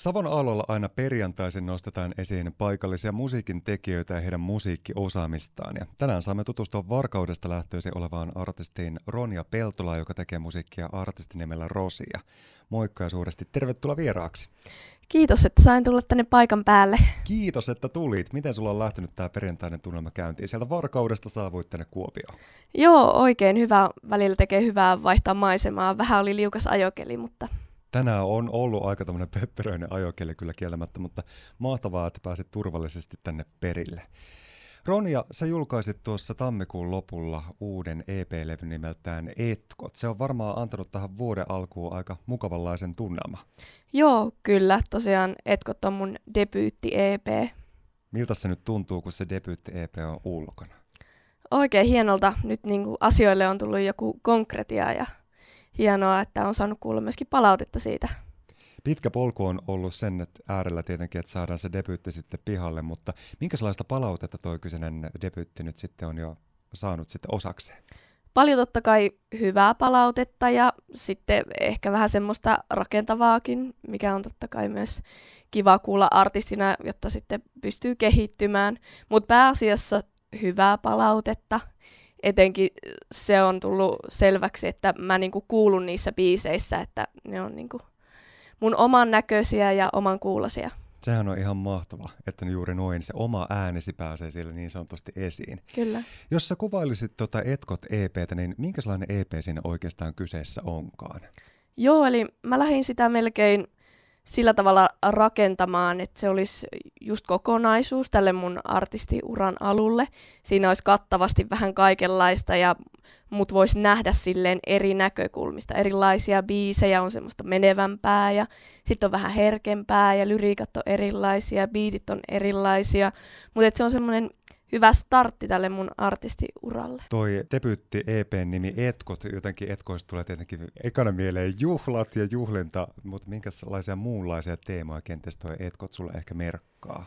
Savon alolla aina perjantaisin nostetaan esiin paikallisia musiikin tekijöitä ja heidän musiikkiosaamistaan. Ja tänään saamme tutustua Varkaudesta lähtöisin olevaan artistiin Ronja Peltola, joka tekee musiikkia artistinimellä Rosia. Moikka ja suuresti tervetuloa vieraaksi. Kiitos, että sain tulla tänne paikan päälle. Kiitos, että tulit. Miten sulla on lähtenyt tämä perjantainen tunnelma käyntiin? Sieltä Varkaudesta saavuit tänne Kuopioon. Joo, oikein hyvä. Välillä tekee hyvää vaihtaa maisemaa. Vähän oli liukas ajokeli, mutta tänään on ollut aika tämmöinen pepperöinen ajokeli kyllä kieltämättä, mutta mahtavaa, että pääsit turvallisesti tänne perille. Ronja, sä julkaisit tuossa tammikuun lopulla uuden EP-levyn nimeltään Etkot. Se on varmaan antanut tähän vuoden alkuun aika mukavanlaisen tunnelma. Joo, kyllä. Tosiaan Etkot on mun debyytti-EP. Miltä se nyt tuntuu, kun se debyytti-EP on ulkona? Oikein hienolta. Nyt niin asioille on tullut joku konkretia ja hienoa, että on saanut kuulla myöskin palautetta siitä. Pitkä polku on ollut sen että äärellä tietenkin, että saadaan se debyytti sitten pihalle, mutta minkälaista palautetta tuo kyseinen debyytti nyt sitten on jo saanut sitten osakseen? Paljon totta kai hyvää palautetta ja sitten ehkä vähän semmoista rakentavaakin, mikä on totta kai myös kiva kuulla artistina, jotta sitten pystyy kehittymään. Mutta pääasiassa hyvää palautetta etenkin se on tullut selväksi, että mä niinku kuulun niissä biiseissä, että ne on niinku mun oman näköisiä ja oman kuulosia. Sehän on ihan mahtava, että juuri noin se oma äänesi pääsee siellä niin sanotusti esiin. Kyllä. Jos sä kuvailisit tuota Etkot EPtä, niin minkälainen EP siinä oikeastaan kyseessä onkaan? Joo, eli mä lähdin sitä melkein sillä tavalla rakentamaan, että se olisi just kokonaisuus tälle mun artistiuran alulle. Siinä olisi kattavasti vähän kaikenlaista ja mut voisi nähdä silleen eri näkökulmista. Erilaisia biisejä on semmoista menevämpää ja sitten on vähän herkempää ja lyriikat on erilaisia, biitit on erilaisia. Mutta se on semmoinen hyvä startti tälle mun artistiuralle. Toi debyytti EPn nimi Etkot, jotenkin Etkoista tulee tietenkin ekana mieleen juhlat ja juhlinta, mutta minkälaisia muunlaisia teemoja kenties toi Etkot sulle ehkä merkkaa?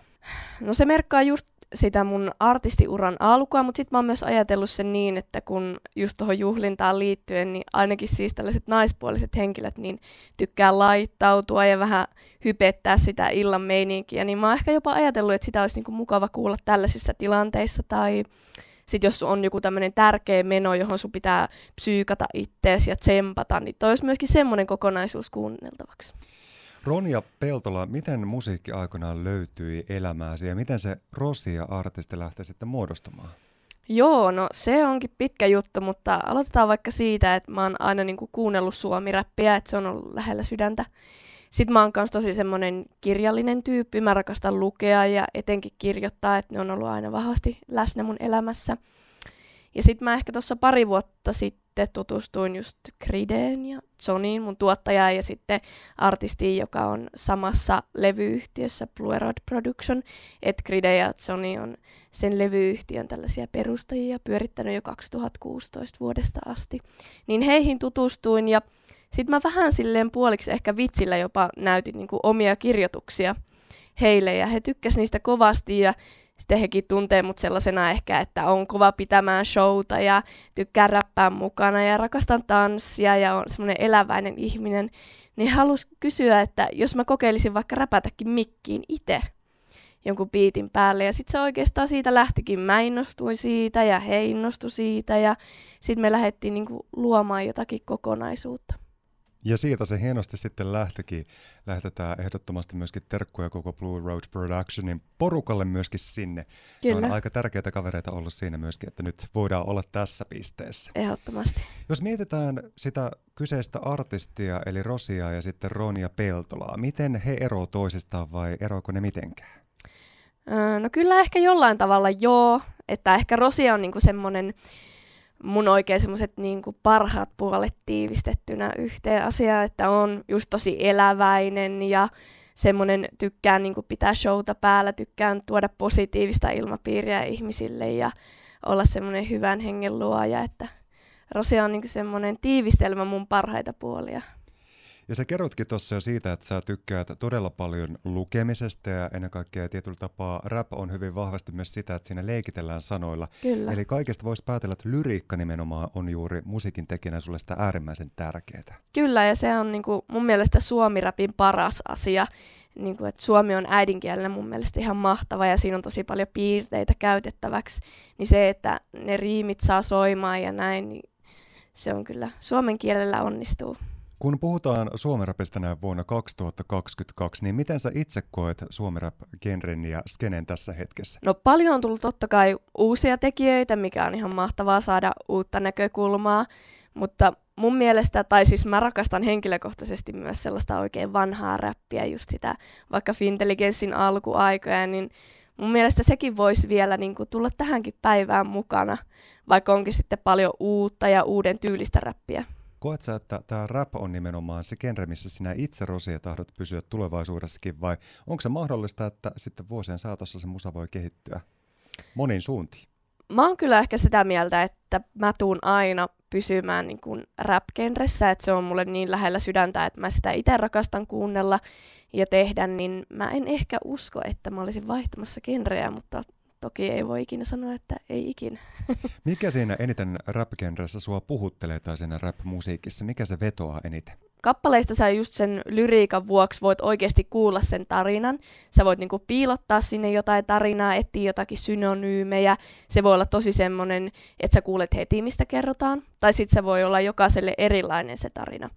No se merkkaa just sitä mun artistiuran alkua, mutta sitten mä oon myös ajatellut sen niin, että kun just tuohon juhlintaan liittyen, niin ainakin siis tällaiset naispuoliset henkilöt niin tykkää laittautua ja vähän hypettää sitä illan meininkiä, niin mä oon ehkä jopa ajatellut, että sitä olisi niinku mukava kuulla tällaisissa tilanteissa tai sitten jos on joku tämmöinen tärkeä meno, johon sun pitää psyykata ittees ja tsempata, niin toi olisi myöskin semmoinen kokonaisuus kuunneltavaksi. Ronja Peltola, miten musiikki aikoinaan löytyi elämääsi ja miten se Rosia-artisti lähti sitten muodostumaan? Joo, no se onkin pitkä juttu, mutta aloitetaan vaikka siitä, että mä oon aina niinku kuunnellut suomiräppiä, että se on ollut lähellä sydäntä. Sitten mä oon myös tosi semmoinen kirjallinen tyyppi, mä rakastan lukea ja etenkin kirjoittaa, että ne on ollut aina vahvasti läsnä mun elämässä. Ja sitten mä ehkä tuossa pari vuotta sitten sitten tutustuin just Krideen ja Johniin, mun tuottajaan, ja sitten artistiin, joka on samassa levyyhtiössä, Blue Road Production. Et Kride ja Johnny on sen levyyhtiön tällaisia perustajia, pyörittänyt jo 2016 vuodesta asti. Niin heihin tutustuin, ja sitten mä vähän silleen puoliksi ehkä vitsillä jopa näytin niin omia kirjoituksia heille, ja he tykkäsivät niistä kovasti, ja sitten hekin tuntee mut sellaisena ehkä, että on kova pitämään showta ja tykkää räppää mukana ja rakastan tanssia ja on semmoinen eläväinen ihminen, niin halus kysyä, että jos mä kokeilisin vaikka räpätäkin mikkiin itse jonkun biitin päälle. Ja sitten se oikeastaan siitä lähtikin. Mä innostuin siitä ja he innostu siitä ja sitten me lähdettiin niinku luomaan jotakin kokonaisuutta. Ja siitä se hienosti sitten lähtikin. Lähetetään ehdottomasti myöskin terkkuja koko Blue Road Productionin porukalle myöskin sinne. Kyllä. on aika tärkeitä kavereita ollut siinä myöskin, että nyt voidaan olla tässä pisteessä. Ehdottomasti. Jos mietitään sitä kyseistä artistia, eli Rosia ja sitten Ronia Peltolaa, miten he eroavat toisistaan vai eroako ne mitenkään? No kyllä ehkä jollain tavalla joo, että ehkä Rosia on niinku semmoinen mun oikein semmoiset niin parhaat puolet tiivistettynä yhteen asiaan, että on just tosi eläväinen ja semmoinen tykkään niin pitää showta päällä, tykkään tuoda positiivista ilmapiiriä ihmisille ja olla semmoinen hyvän hengen luoja, että Rosia on niin semmoinen tiivistelmä mun parhaita puolia. Ja sä kerrotkin tuossa jo siitä, että sä tykkäät todella paljon lukemisesta ja ennen kaikkea tietyllä tapaa rap on hyvin vahvasti myös sitä, että siinä leikitellään sanoilla. Kyllä. Eli kaikesta voisi päätellä, että lyriikka nimenomaan on juuri musiikin tekijänä sulle sitä äärimmäisen tärkeää. Kyllä, ja se on niinku mun mielestä suomirapin paras asia, niin kuin, että suomi on äidinkielellä mun mielestä ihan mahtava ja siinä on tosi paljon piirteitä käytettäväksi, niin se, että ne riimit saa soimaan ja näin, niin se on kyllä suomen kielellä onnistuu. Kun puhutaan suomerapista näin vuonna 2022, niin miten sä itse koet suomerap-genren ja skenen tässä hetkessä? No paljon on tullut totta kai uusia tekijöitä, mikä on ihan mahtavaa saada uutta näkökulmaa, mutta mun mielestä, tai siis mä rakastan henkilökohtaisesti myös sellaista oikein vanhaa räppiä, just sitä vaikka Fintelligenssin alkuaikoja, niin mun mielestä sekin voisi vielä niin kuin, tulla tähänkin päivään mukana, vaikka onkin sitten paljon uutta ja uuden tyylistä räppiä. Koet sä, että tämä rap on nimenomaan se genre, missä sinä itse Rosia tahdot pysyä tulevaisuudessakin, vai onko se mahdollista, että sitten vuosien saatossa se musa voi kehittyä moniin suuntiin? Mä oon kyllä ehkä sitä mieltä, että mä tuun aina pysymään niin kuin rap-genressä, että se on mulle niin lähellä sydäntä, että mä sitä itse rakastan kuunnella ja tehdä, niin mä en ehkä usko, että mä olisin vaihtamassa genreä, mutta toki ei voi ikinä sanoa, että ei ikinä. Mikä siinä eniten rap-genressä sua puhuttelee tai siinä rap-musiikissa? Mikä se vetoaa eniten? kappaleista sä just sen lyriikan vuoksi voit oikeasti kuulla sen tarinan. Sä voit niinku piilottaa sinne jotain tarinaa, etsiä jotakin synonyymejä. Se voi olla tosi semmonen, että sä kuulet heti, mistä kerrotaan. Tai sitten se voi olla jokaiselle erilainen se tarina.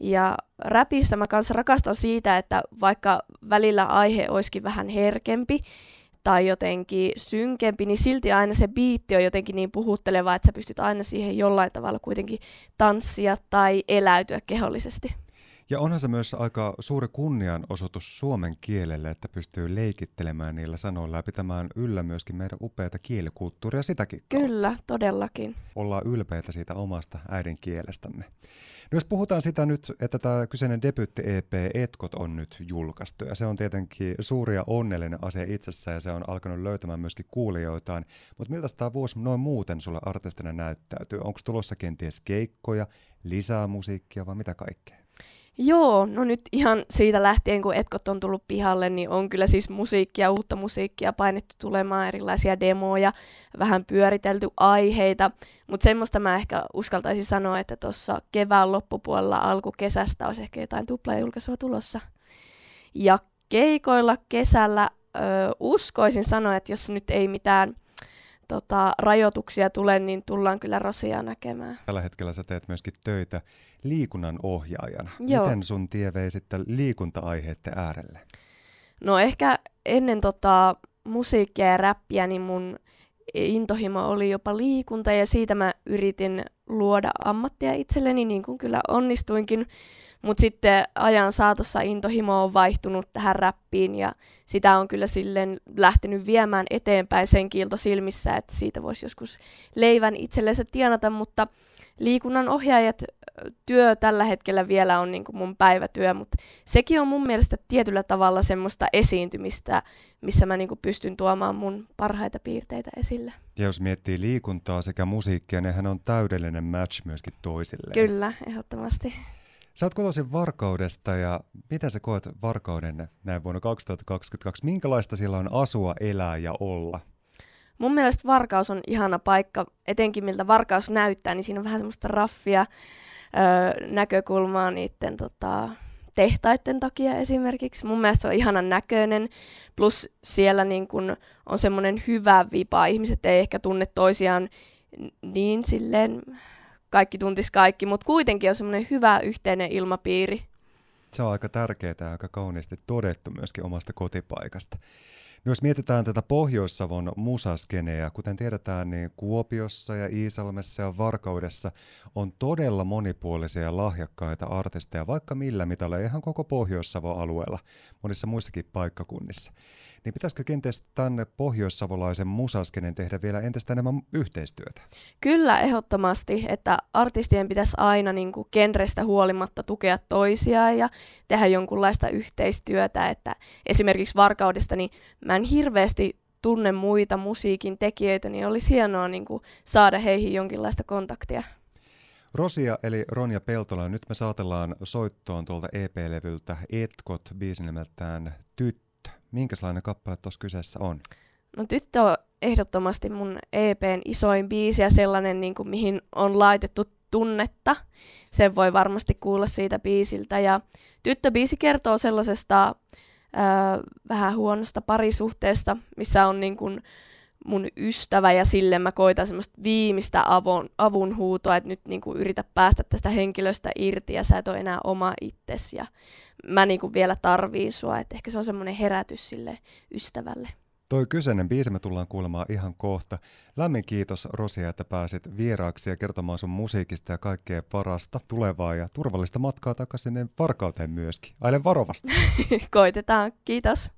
Ja räpissä mä kanssa rakastan siitä, että vaikka välillä aihe olisikin vähän herkempi, tai jotenkin synkempi, niin silti aina se biitti on jotenkin niin puhutteleva, että sä pystyt aina siihen jollain tavalla kuitenkin tanssia tai eläytyä kehollisesti. Ja onhan se myös aika suuri kunnianosoitus suomen kielelle, että pystyy leikittelemään niillä sanoilla ja pitämään yllä myöskin meidän upeata kielikulttuuria sitäkin kautta. Kyllä, todellakin. Ollaan ylpeitä siitä omasta äidinkielestämme. No jos puhutaan sitä nyt, että tämä kyseinen debyytti-EP Etkot on nyt julkaistu, ja se on tietenkin suuri ja onnellinen asia itsessään, ja se on alkanut löytämään myöskin kuulijoitaan, mutta miltä tämä vuosi noin muuten sulle artistina näyttäytyy? Onko tulossa kenties keikkoja, lisää musiikkia vai mitä kaikkea? Joo, no nyt ihan siitä lähtien, kun Etkot on tullut pihalle, niin on kyllä siis musiikkia, uutta musiikkia painettu tulemaan, erilaisia demoja, vähän pyöritelty aiheita, mutta semmoista mä ehkä uskaltaisin sanoa, että tuossa kevään loppupuolella alkukesästä olisi ehkä jotain tuplajulkaisua tulossa. Ja keikoilla kesällä ö, uskoisin sanoa, että jos nyt ei mitään tota, rajoituksia tule, niin tullaan kyllä Rosia näkemään. Tällä hetkellä sä teet myöskin töitä liikunnan ohjaajana. Joo. Miten sun tie vei sitten liikunta-aiheiden äärelle? No ehkä ennen tota, musiikkia ja räppiä, niin mun intohimo oli jopa liikunta ja siitä mä yritin luoda ammattia itselleni, niin kuin kyllä onnistuinkin. Mutta sitten ajan saatossa intohimo on vaihtunut tähän räppiin ja sitä on kyllä silleen lähtenyt viemään eteenpäin sen kiilto silmissä, että siitä voisi joskus leivän itsellensä tienata, mutta liikunnan ohjaajat työ tällä hetkellä vielä on niin kuin mun päivätyö, mutta sekin on mun mielestä tietyllä tavalla semmoista esiintymistä, missä mä niin kuin pystyn tuomaan mun parhaita piirteitä esille. Ja jos miettii liikuntaa sekä musiikkia, nehän on täydellinen match myöskin toisilleen. Kyllä, ehdottomasti. Sä oot kotoisin Varkaudesta ja miten sä koet Varkauden näin vuonna 2022? Minkälaista siellä on asua, elää ja olla? Mun mielestä Varkaus on ihana paikka, etenkin miltä Varkaus näyttää, niin siinä on vähän semmoista raffia öö, näkökulmaa niiden tota, tehtaiden takia esimerkiksi. Mun mielestä se on ihanan näköinen, plus siellä niin kun on semmoinen hyvä vipa. Ihmiset ei ehkä tunne toisiaan niin silleen kaikki tuntis kaikki, mutta kuitenkin on semmoinen hyvä yhteinen ilmapiiri. Se on aika tärkeää ja aika kauniisti todettu myöskin omasta kotipaikasta. No jos mietitään tätä Pohjois-Savon musaskeneä, kuten tiedetään, niin Kuopiossa ja Iisalmessa ja Varkaudessa on todella monipuolisia ja lahjakkaita artisteja, vaikka millä mitalla, ihan koko Pohjois-Savon alueella, monissa muissakin paikkakunnissa niin pitäisikö kenties tänne pohjoissavolaisen musaskenen tehdä vielä entistä enemmän yhteistyötä? Kyllä, ehdottomasti, että artistien pitäisi aina niin kuin genrestä huolimatta tukea toisiaan ja tehdä jonkunlaista yhteistyötä, että esimerkiksi Varkaudesta, niin mä en hirveästi tunne muita musiikin tekijöitä, niin olisi hienoa niin kuin saada heihin jonkinlaista kontaktia. Rosia eli Ronja Peltola, nyt me saatellaan soittoon tuolta EP-levyltä Etkot biisin nimeltään Tyttö Minkälainen kappale tuossa kyseessä on? No tyttö on ehdottomasti mun EPn isoin biisi ja sellainen, niin kuin, mihin on laitettu tunnetta. Sen voi varmasti kuulla siitä biisiltä. Ja tyttöbiisi kertoo sellaisesta vähän huonosta parisuhteesta, missä on niin kuin mun ystävä ja sille mä koitan semmoista viimeistä avun, avun huutoa, että nyt niin kuin yritä päästä tästä henkilöstä irti ja sä et ole enää oma itsesi ja mä niin kuin vielä tarviin sua, että ehkä se on semmoinen herätys sille ystävälle. Toi kyseinen biisi me tullaan kuulemaan ihan kohta. Lämmin kiitos Rosia, että pääsit vieraaksi ja kertomaan sun musiikista ja kaikkea parasta tulevaa ja turvallista matkaa takaisin Varkauteen myöskin. Aile varovasti. Koitetaan. Kiitos.